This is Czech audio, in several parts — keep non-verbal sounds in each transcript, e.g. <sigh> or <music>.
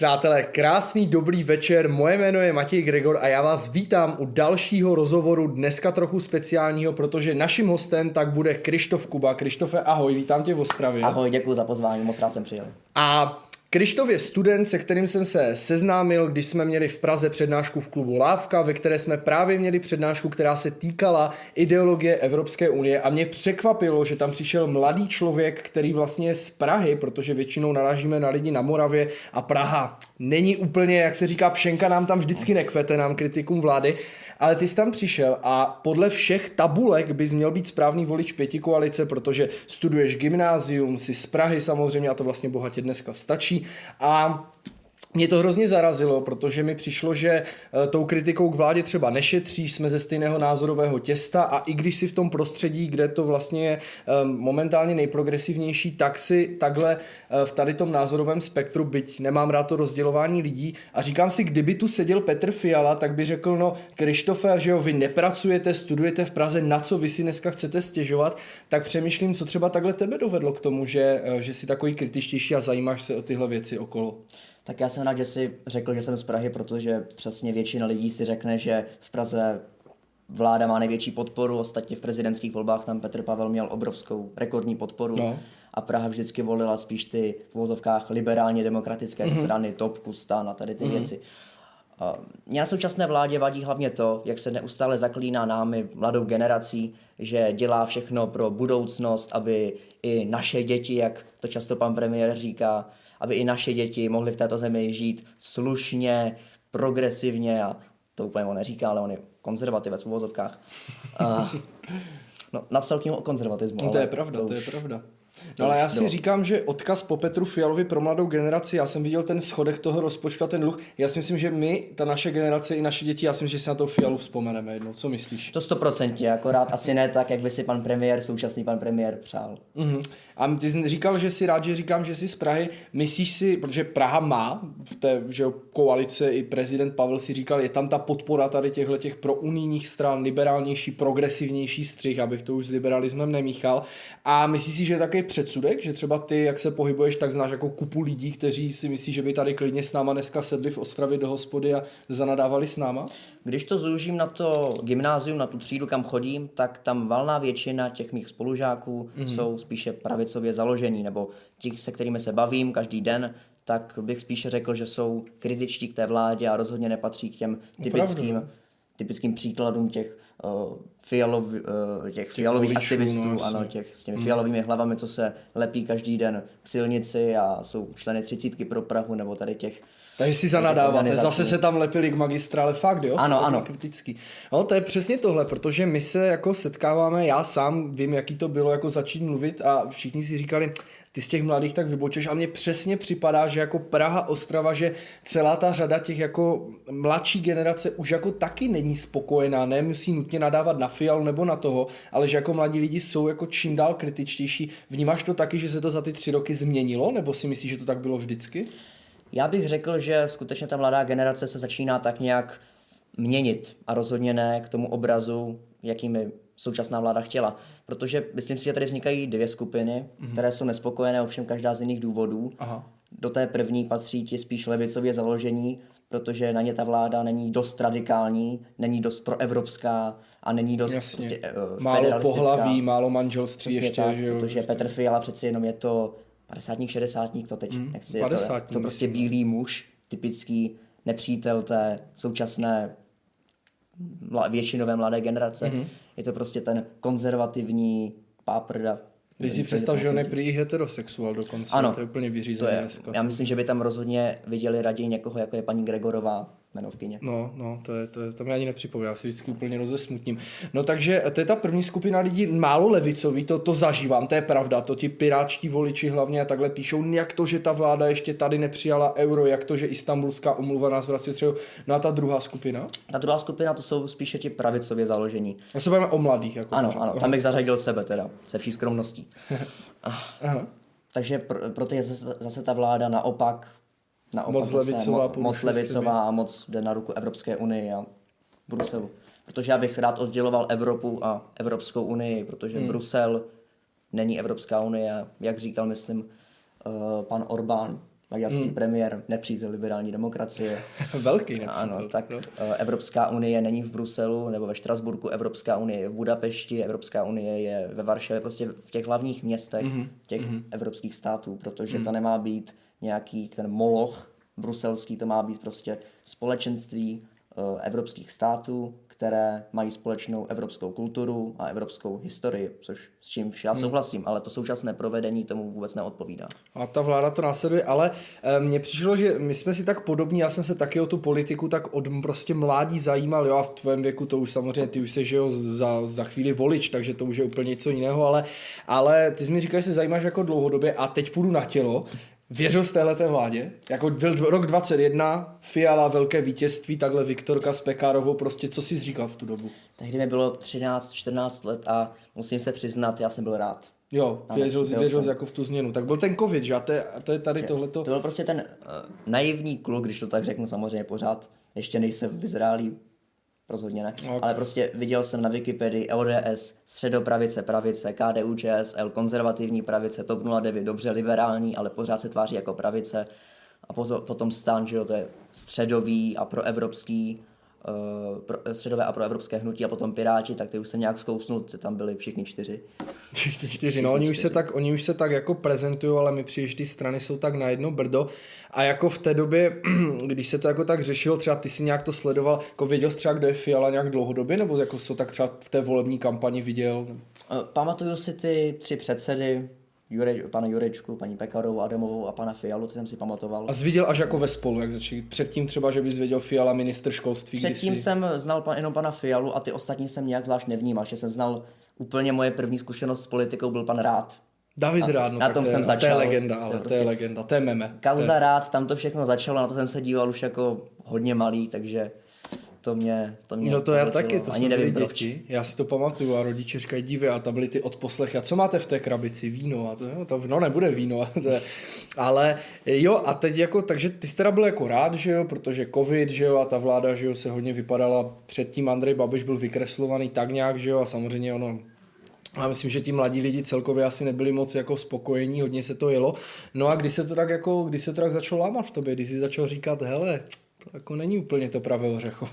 Přátelé, krásný dobrý večer, moje jméno je Matěj Gregor a já vás vítám u dalšího rozhovoru, dneska trochu speciálního, protože naším hostem tak bude Krištof Kuba. Krištofe, ahoj, vítám tě v Ostravě. Ahoj, děkuji za pozvání, moc rád jsem přijel. A Krištof je student, se kterým jsem se seznámil, když jsme měli v Praze přednášku v klubu Lávka, ve které jsme právě měli přednášku, která se týkala ideologie Evropské unie. A mě překvapilo, že tam přišel mladý člověk, který vlastně je z Prahy, protože většinou narážíme na lidi na Moravě a Praha není úplně, jak se říká, pšenka nám tam vždycky nekvete, nám kritikům vlády, ale ty jsi tam přišel a podle všech tabulek bys měl být správný volič pěti koalice, protože studuješ gymnázium, jsi z Prahy samozřejmě a to vlastně bohatě dneska stačí a mě to hrozně zarazilo, protože mi přišlo, že eh, tou kritikou k vládě třeba nešetříš, jsme ze stejného názorového těsta a i když si v tom prostředí, kde to vlastně je eh, momentálně nejprogresivnější, tak si takhle eh, v tady tom názorovém spektru, byť nemám rád to rozdělování lidí a říkám si, kdyby tu seděl Petr Fiala, tak by řekl, no Krištofe, že jo, vy nepracujete, studujete v Praze, na co vy si dneska chcete stěžovat, tak přemýšlím, co třeba takhle tebe dovedlo k tomu, že, že jsi takový kritičtější a zajímáš se o tyhle věci okolo. Tak já jsem rád, že jsi řekl, že jsem z Prahy, protože přesně většina lidí si řekne, že v Praze vláda má největší podporu, ostatně v prezidentských volbách tam Petr Pavel měl obrovskou rekordní podporu no. a Praha vždycky volila spíš ty v vozovkách liberálně demokratické mm-hmm. strany, topku, stan a tady ty mm-hmm. věci. Mě na současné vládě vadí hlavně to, jak se neustále zaklíná námi, mladou generací, že dělá všechno pro budoucnost, aby i naše děti, jak to často pan premiér říká, aby i naše děti mohly v této zemi žít slušně, progresivně a to úplně on neříká, ale on je konzervativec v uvozovkách. Uh, no, napsal knihu o konzervatismu. No, to je pravda, to, to je pravda. No ale já si říkám, že odkaz po Petru Fialovi pro mladou generaci, já jsem viděl ten schodek toho rozpočtu a ten dluh, já si myslím, že my, ta naše generace i naše děti, já si myslím, že si na to Fialu vzpomeneme jednou. Co myslíš? To stoprocentně, akorát asi ne tak, jak by si pan premiér, současný pan premiér přál. Uh-huh. A ty jsi říkal, že si rád, že říkám, že jsi z Prahy. Myslíš si, protože Praha má v té že koalice i prezident Pavel si říkal, je tam ta podpora tady těchto těch pro unijních stran, liberálnější, progresivnější střih, abych to už s liberalismem nemíchal. A myslíš si, že je také předsudek, že třeba ty, jak se pohybuješ, tak znáš jako kupu lidí, kteří si myslí, že by tady klidně s náma dneska sedli v Ostravě do hospody a zanadávali s náma? Když to zúžím na to gymnázium, na tu třídu, kam chodím, tak tam valná většina těch mých spolužáků mm-hmm. jsou spíše pravicově založení, nebo ti, se kterými se bavím každý den, tak bych spíše řekl, že jsou kritičtí k té vládě a rozhodně nepatří k těm typickým, Opravdu. Typickým příkladům těch uh, fialov, uh, těch, těch fialových voličů, aktivistů, no, ano, těch s těmi hmm. fialovými hlavami, co se lepí každý den k silnici a jsou členy třicítky pro Prahu, nebo tady těch takže si zanadáváte, zase se tam lepili k magistrále, fakt, jo? Ano, ano. Kritický. No, to je přesně tohle, protože my se jako setkáváme, já sám vím, jaký to bylo jako začít mluvit a všichni si říkali, ty z těch mladých tak vybočeš a mně přesně připadá, že jako Praha, Ostrava, že celá ta řada těch jako mladší generace už jako taky není spokojená, nemusí nutně nadávat na Fialu nebo na toho, ale že jako mladí lidi jsou jako čím dál kritičtější. Vnímáš to taky, že se to za ty tři roky změnilo, nebo si myslíš, že to tak bylo vždycky? Já bych řekl, že skutečně ta mladá generace se začíná tak nějak měnit a rozhodně ne k tomu obrazu, jakými současná vláda chtěla. Protože myslím si, že tady vznikají dvě skupiny, mm-hmm. které jsou nespokojené, ovšem každá z jiných důvodů. Aha. Do té první patří ti spíš levicově založení, protože na ně ta vláda není dost radikální, není dost proevropská a není dost Jasně. prostě, uh, Málo pohlaví, málo manželství Přesně ještě. Tak, že jo? Protože Petr Fiala přeci jenom je to padesátník, šedesátník, to teď mm, nechci, 50, je to, to prostě bílý muž, typický nepřítel té současné většinové mladé generace. Mm-hmm. Je to prostě ten konzervativní páprda. Když si představ, že on je prý heterosexuál dokonce, ano, to je úplně vyřízené. Já myslím, že by tam rozhodně viděli raději někoho, jako je paní Gregorová, jmenovkyně. No, no, to je, to je, to mi ani nepřipomíná, já si vždycky úplně rozesmutním. No takže to je ta první skupina lidí, málo levicový, to, to zažívám, to je pravda, to ti piráčtí voliči hlavně a takhle píšou, jak to, že ta vláda ještě tady nepřijala euro, jak to, že istambulská umluva nás vrací třeba. No a ta druhá skupina? Ta druhá skupina to jsou spíše ti pravicově založení. Já se bavíme o mladých. Jako ano, ano, tam bych zařadil sebe teda, se vší skromností. <laughs> Aha. Takže pro, proto je zase, zase ta vláda naopak Naopak moc levicová, mo, moc levicová a moc jde na ruku Evropské unii a Bruselu. Protože já bych rád odděloval Evropu a Evropskou unii, protože hmm. Brusel není Evropská unie, jak říkal, myslím, uh, pan Orbán, maďarský mm. premiér, nepřítel liberální demokracie. <laughs> Velký nepřítel. Ano, tak no. Evropská unie není v Bruselu nebo ve Štrasburku, Evropská unie je v Budapešti, Evropská unie je ve Varšavě, prostě v těch hlavních městech mm-hmm. těch mm-hmm. evropských států, protože mm. to nemá být nějaký ten moloch bruselský, to má být prostě společenství uh, evropských států, které mají společnou evropskou kulturu a evropskou historii, což s čím já hmm. souhlasím, hmm. ale to současné provedení tomu vůbec neodpovídá. A ta vláda to následuje, ale e, mně přišlo, že my jsme si tak podobní, já jsem se taky o tu politiku tak od prostě mládí zajímal, jo, a v tvém věku to už samozřejmě, ty už se, že jo, za, za chvíli volič, takže to už je úplně něco jiného, ale, ale ty jsi mi říkal, že se zajímáš jako dlouhodobě a teď půjdu na tělo. Věřil z téhleté vládě? Jako byl rok 21, Fiala, velké vítězství, takhle Viktorka s Pekárovou, prostě co jsi říkal v tu dobu? Tehdy mi bylo 13-14 let a musím se přiznat, já jsem byl rád. Jo, věřil, jsi, věřil jsi jako v tu změnu. Tak byl ten covid, že? A to je, a to je tady tohleto. To byl prostě ten uh, naivní kluk, když to tak řeknu samozřejmě pořád. Ještě nejsem vyzrálý rozhodně ne. Okay. Ale prostě viděl jsem na Wikipedii ODS, středopravice, pravice, KDU, ČSL, konzervativní pravice, TOP 09, dobře liberální, ale pořád se tváří jako pravice. A potom stan, že jo, to je středový a proevropský, pro, středové a pro evropské hnutí a potom Piráti, tak ty už jsem nějak zkousnul, tam byli všichni čtyři. Všichni čtyři, no oni už, se tak, oni už se tak jako prezentují, ale my příliš ty strany jsou tak na jedno brdo a jako v té době, <clears throat> když se to jako tak řešilo, třeba ty si nějak to sledoval, jako věděl jsi třeba, kde je Fiala nějak dlouhodobě, nebo jako se to tak třeba v té volební kampani viděl? Uh, pamatuju si ty tři předsedy, Jure, pana Jurečku, paní Pekarovou, Adamovou a pana Fialu, to jsem si pamatoval. A jsi viděl až jako ve spolu, jak začali? Předtím třeba, že bys věděl Fiala, minister školství? Předtím kdysi... jsem znal pan, jenom pana Fialu a ty ostatní jsem nějak zvlášť nevnímal, že jsem znal úplně moje první zkušenost s politikou byl pan Rád. David a, Rád, no, na tom to jsem je, začal. To je legenda, ale to je, prostě to je legenda, to je meme. Kauza je... Rád, tam to všechno začalo, na to jsem se díval už jako hodně malý, takže to mě, to mě No to já taky, to Ani jsme nevím děti. Já si to pamatuju a rodiče říkají, dívej, a tam byly ty odposlechy. A co máte v té krabici? Víno. A to, no, to no nebude víno. <laughs> to je, ale jo, a teď jako, takže ty jsi teda byl jako rád, že jo, protože covid, že jo, a ta vláda, že jo, se hodně vypadala, předtím Andrej Babiš byl vykreslovaný tak nějak, že jo, a samozřejmě ono, a myslím, že ti mladí lidi celkově asi nebyli moc jako spokojení, hodně se to jelo. No a když se to tak jako, když se to tak začalo lámat v tobě, když jsi začal říkat, hele, to jako není úplně to pravé ořecho.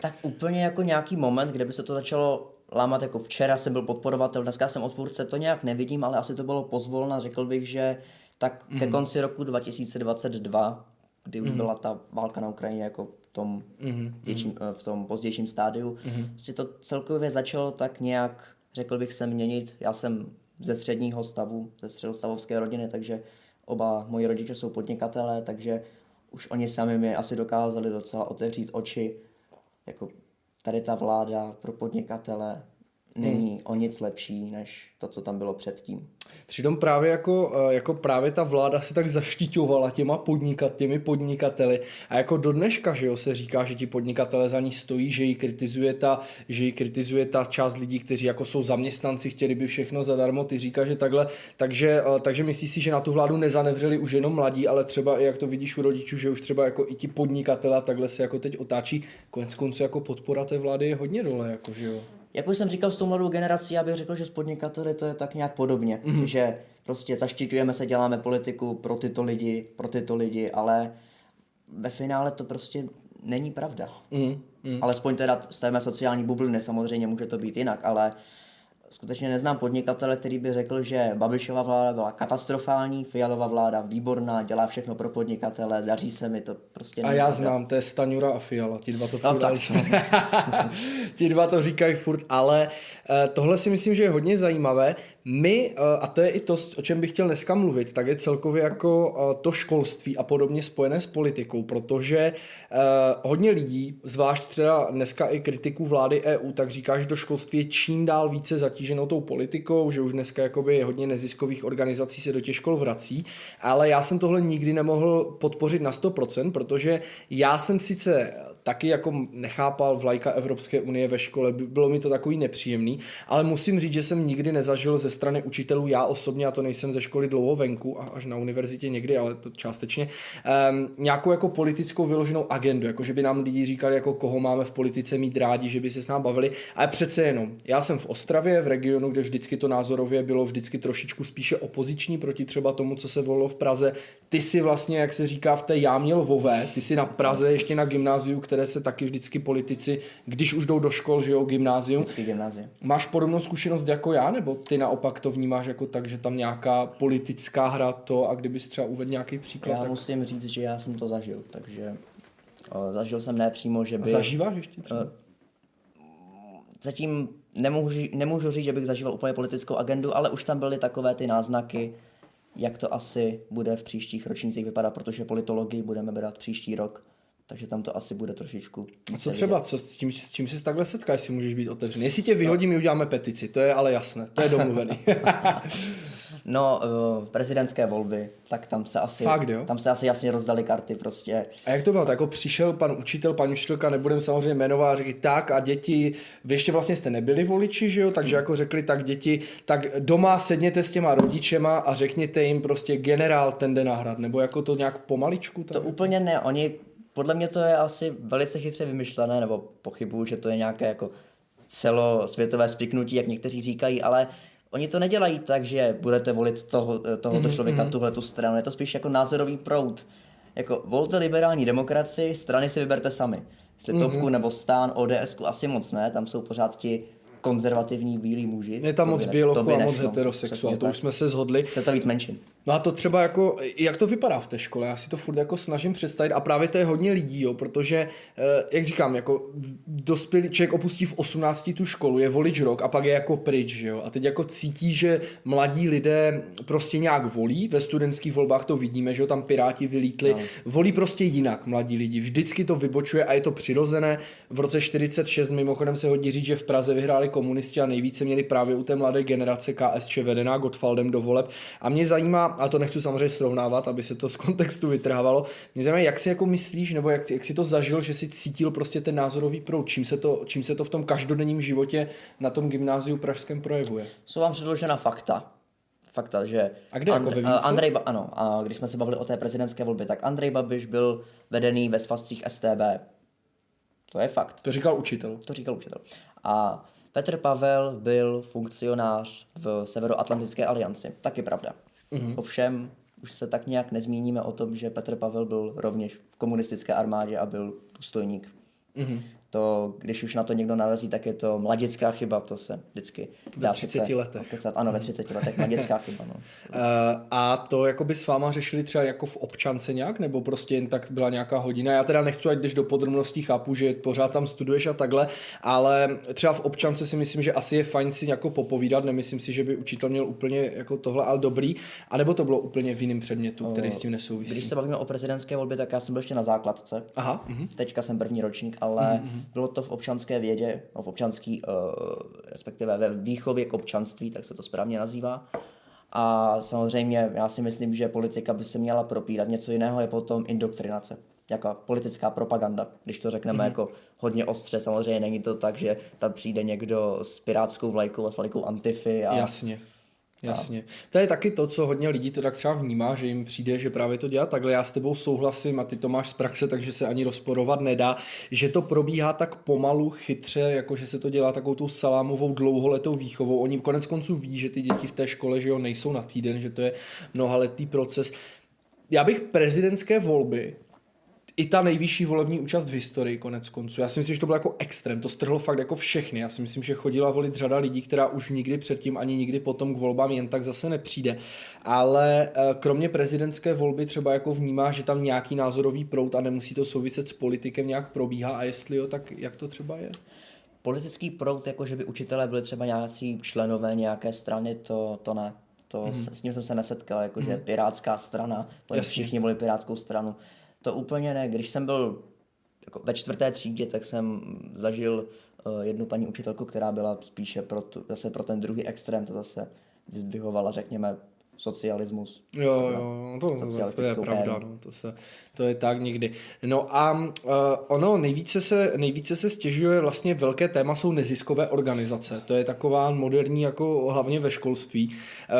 Tak úplně jako nějaký moment, kde by se to začalo lámat, jako včera jsem byl podporovatel, dneska jsem odpůrce, to nějak nevidím, ale asi to bylo pozvolna, řekl bych, že tak ke mm. konci roku 2022, kdy už mm. byla ta válka na Ukrajině jako v tom, mm. větším, v tom pozdějším stádiu, mm. si to celkově začalo tak nějak, řekl bych se, měnit. Já jsem ze středního stavu, ze středostavovské rodiny, takže oba moji rodiče jsou podnikatelé, takže už oni sami mi asi dokázali docela otevřít oči, jako tady ta vláda pro podnikatele není hmm. o nic lepší, než to, co tam bylo předtím. Přitom právě jako, eh, jako právě ta vláda se tak zaštiťovala těma podnikat, těmi podnikateli. A jako do dneška, že jo, se říká, že ti podnikatele za ní stojí, že ji kritizuje ta, že ji kritizuje ta část lidí, kteří jako jsou zaměstnanci, chtěli by všechno zadarmo, ty říká, že takhle, takže, eh, takže myslíš si, že na tu vládu nezanevřeli už jenom mladí, ale třeba i jak to vidíš u rodičů, že už třeba jako i ti podnikatele takhle se jako teď otáčí, konec konců jako podpora té vlády je hodně dole, jako že jo jak už jsem říkal s tou mladou generací, já bych řekl, že s podnikateli to je tak nějak podobně, mm-hmm. že prostě zaštiťujeme se, děláme politiku pro tyto lidi, pro tyto lidi, ale ve finále to prostě není pravda. Mm-hmm. Alespoň teda z té sociální bubliny, samozřejmě může to být jinak, ale skutečně neznám podnikatele, který by řekl, že Babišova vláda byla katastrofální, Fialová vláda výborná, dělá všechno pro podnikatele, daří se mi to prostě. A já pravda. znám, to je Staňura a Fiala, ti dva to no, furt no, <laughs> Ti dva to říkají furt, ale uh, tohle si myslím, že je hodně zajímavé. My, uh, a to je i to, o čem bych chtěl dneska mluvit, tak je celkově jako uh, to školství a podobně spojené s politikou, protože hodně lidí, zvlášť třeba dneska i kritiků vlády EU, tak říká, že do školství je čím dál více zatížené zatíženo tou politikou, že už dneska jakoby hodně neziskových organizací se do těch škol vrací, ale já jsem tohle nikdy nemohl podpořit na 100%, protože já jsem sice taky jako nechápal vlajka Evropské unie ve škole, bylo mi to takový nepříjemný, ale musím říct, že jsem nikdy nezažil ze strany učitelů, já osobně, a to nejsem ze školy dlouho venku, a až na univerzitě někdy, ale to částečně, um, nějakou jako politickou vyloženou agendu, jako že by nám lidi říkali, jako koho máme v politice mít rádi, že by se s námi bavili, ale přece jenom, já jsem v Ostravě, v regionu, kde vždycky to názorově bylo vždycky trošičku spíše opoziční proti třeba tomu, co se volilo v Praze. Ty si vlastně, jak se říká v té jámě Lvové, ty si na Praze ještě na gymnáziu, které se taky vždycky politici, když už jdou do škol, že jo, gymnázium. Vždycky gymnázium. Máš podobnou zkušenost jako já, nebo ty naopak to vnímáš jako tak, že tam nějaká politická hra to a kdybys třeba uvedl nějaký příklad? Já tak... musím říct, že já jsem to zažil, takže o, zažil jsem ne přímo, že by... A zažíváš ještě třeba? Zatím nemůžu, nemůžu říct, že bych zažíval úplně politickou agendu, ale už tam byly takové ty náznaky, jak to asi bude v příštích ročnících vypadat, protože politologii budeme brát příští rok, takže tam to asi bude trošičku. A co třeba, co, s, tím, s čím se takhle setkáš, si můžeš být otevřený? Jestli tě vyhodím, my uděláme petici, to je ale jasné, to je domluvený. <laughs> No, uh, prezidentské volby, tak tam se asi, Fakt, jo? tam se asi jasně rozdali karty prostě. A jak to bylo? Tak jako přišel pan učitel, paní učitelka, nebudem samozřejmě jmenovat, řekli tak a děti, vy ještě vlastně jste nebyli voliči, že jo, takže jako řekli tak děti, tak doma sedněte s těma rodičema a řekněte jim prostě generál ten jde nahrad, nebo jako to nějak pomaličku? Tak To úplně ne, oni, podle mě to je asi velice chytře vymyšlené, nebo pochybuju, že to je nějaké jako celosvětové spiknutí, jak někteří říkají, ale Oni to nedělají tak, že budete volit toho, tohoto Mhm, člověka, mm-hmm. tuhle tu stranu. Je to spíš jako názorový proud. Jako volte liberální demokracii, strany si vyberte sami. Jestli Mhm. mm-hmm. Topku nebo Stán, ODS, asi moc ne, tam jsou pořád ti konzervativní bílí muži. je tam moc bělochů by a moc nešlo. heterosexuál, Přesně to už jsme se zhodli. Chce to víc menšin. No a to třeba jako, jak to vypadá v té škole? Já si to furt jako snažím představit a právě to je hodně lidí, jo, protože, eh, jak říkám, jako dospělý člověk opustí v 18 tu školu, je volič rok a pak je jako pryč, že jo. A teď jako cítí, že mladí lidé prostě nějak volí, ve studentských volbách to vidíme, že jo, tam Piráti vylítli, no. volí prostě jinak mladí lidi, vždycky to vybočuje a je to přirozené. V roce 46 mimochodem se hodí říct, že v Praze vyhráli komunisti a nejvíce měli právě u té mladé generace KSČ vedená Gottwaldem do voleb. A mě zajímá, a to nechci samozřejmě srovnávat, aby se to z kontextu vytrhávalo, mě zajímá, jak si jako myslíš, nebo jak, jak si to zažil, že si cítil prostě ten názorový proud, čím se to, čím se to v tom každodenním životě na tom gymnáziu pražském projevuje. Jsou vám předložena fakta. Fakta, že... A kde, jako ve eh, Vídce? Andrej, ba- ano, a když jsme se bavili o té prezidentské volbě, tak Andrej Babiš byl vedený ve svazcích STB. To je fakt. To říkal učitel. To říkal učitel. A Petr Pavel byl funkcionář v Severoatlantické alianci. Taky pravda. Mm-hmm. Ovšem, už se tak nějak nezmíníme o tom, že Petr Pavel byl rovněž v komunistické armádě a byl důstojník. Mm-hmm. To, když už na to někdo narazí, tak je to mladická chyba, to se vždycky Ve 30 přece letech. Okecat. Ano, ve 30 letech, mladická chyba. No. Uh, <laughs> a to jako by s váma řešili třeba jako v občance nějak, nebo prostě jen tak byla nějaká hodina? Já teda nechci, ať jdeš do podrobností, chápu, že pořád tam studuješ a takhle, ale třeba v občance si myslím, že asi je fajn si jako popovídat, nemyslím si, že by učitel měl úplně jako tohle, ale dobrý, anebo to bylo úplně v jiném předmětu, který s tím nesouvisí? Když se bavíme o prezidentské volbě, tak já jsem byl ještě na základce. Aha, mhm. Teďka jsem první ročník, ale mm-hmm. Bylo to v občanské vědě, no v občanský, uh, respektive ve výchově k občanství, tak se to správně nazývá. A samozřejmě já si myslím, že politika by se měla propírat. Něco jiného je potom indoktrinace, jako politická propaganda, když to řekneme mm-hmm. jako hodně ostře. Samozřejmě není to tak, že tam přijde někdo s pirátskou vlajkou a s vlajkou antify a Jasně. Jasně. To je taky to, co hodně lidí to tak třeba vnímá, že jim přijde, že právě to dělá takhle. Já s tebou souhlasím a ty to máš z praxe, takže se ani rozporovat nedá, že to probíhá tak pomalu, chytře, jako že se to dělá takovou tou salámovou dlouholetou výchovou. Oni konec konců ví, že ty děti v té škole že jo, nejsou na týden, že to je mnohaletý proces. Já bych prezidentské volby i ta nejvyšší volební účast v historii konec konců. Já si myslím, že to bylo jako extrém, to strhlo fakt jako všechny. Já si myslím, že chodila volit řada lidí, která už nikdy předtím ani nikdy potom k volbám jen tak zase nepřijde. Ale eh, kromě prezidentské volby třeba jako vnímá, že tam nějaký názorový proud a nemusí to souviset s politikem nějak probíhá a jestli jo, tak jak to třeba je? politický proud, jako že by učitelé byli třeba nějací členové nějaké strany, to, to ne. To Mhm. mm. s, s tím jsem se nesetkal, jako že pirátská strana, to všichni volili pirátskou stranu. To úplně ne. Když jsem byl jako ve čtvrté třídě, tak jsem zažil uh, jednu paní učitelku, která byla spíše pro tu, zase pro ten druhý extrém, to zase vyzdvihovala, řekněme, socialismus. Jo, jo, to, to, to je pravda, no, to, se, to je tak někdy. No a uh, ono nejvíce se, nejvíce se stěžuje vlastně velké téma jsou neziskové organizace. To je taková moderní, jako hlavně ve školství. Uh,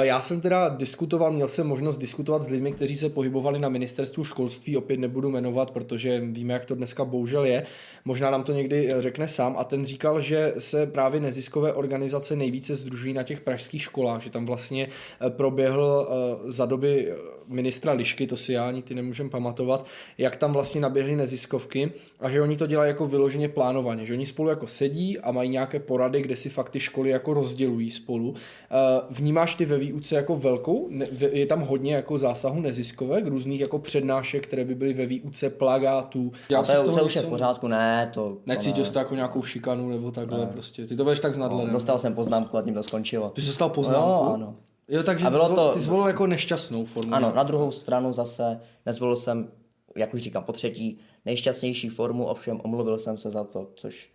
já jsem teda diskutoval, měl jsem možnost diskutovat s lidmi, kteří se pohybovali na ministerstvu školství, opět nebudu jmenovat, protože víme, jak to dneska bohužel je. Možná nám to někdy řekne sám a ten říkal, že se právě neziskové organizace nejvíce združují na těch pražských školách, že tam vlastně proběhl uh, za doby ministra Lišky, to si já ani ty nemůžem pamatovat, jak tam vlastně naběhly neziskovky a že oni to dělají jako vyloženě plánovaně, že oni spolu jako sedí a mají nějaké porady, kde si fakt ty školy jako rozdělují spolu. Eh, vnímáš ty ve výuce jako velkou? Je tam hodně jako zásahu neziskovek, různých jako přednášek, které by byly ve výuce plagátů. Já to, je, to už je v pořádku, ne, to... Necítil jsi to jako nějakou šikanu nebo takhle ne. prostě. Ty to budeš tak s nadhledem. No, dostal jsem poznámku a tím to skončilo. Ty jsi dostal poznámku? No, ano. Jo, takže a bylo zvol, to... ty zvolil jako nešťastnou formu. Ano, na druhou stranu zase nezvolil jsem, jak už říkám, po třetí, nejšťastnější formu, ovšem omluvil jsem se za to, což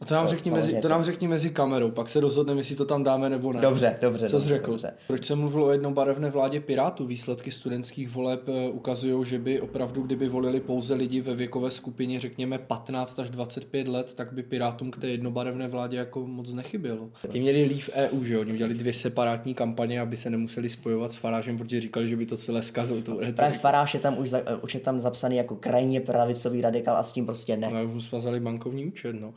a to nám, to, řekni mezi, to nám řekni mezi kamerou, pak se rozhodneme, jestli to tam dáme nebo ne. Dobře, dobře. Co jsi řekl? Dobře. Proč jsem mluvil o jednobarevné vládě Pirátů? Výsledky studentských voleb eh, ukazují, že by opravdu, kdyby volili pouze lidi ve věkové skupině, řekněme 15 až 25 let, tak by Pirátům k té jednobarevné vládě jako moc nechybělo. Ti měli lív EU, že jo? Oni udělali dvě separátní kampaně, aby se nemuseli spojovat s Farážem, protože říkali, že by to celé zkazilo. To Právě Faráš je tam už, za, už je tam zapsaný jako krajně pravicový radikál a s tím prostě ne. No, už mu bankovní účet, no.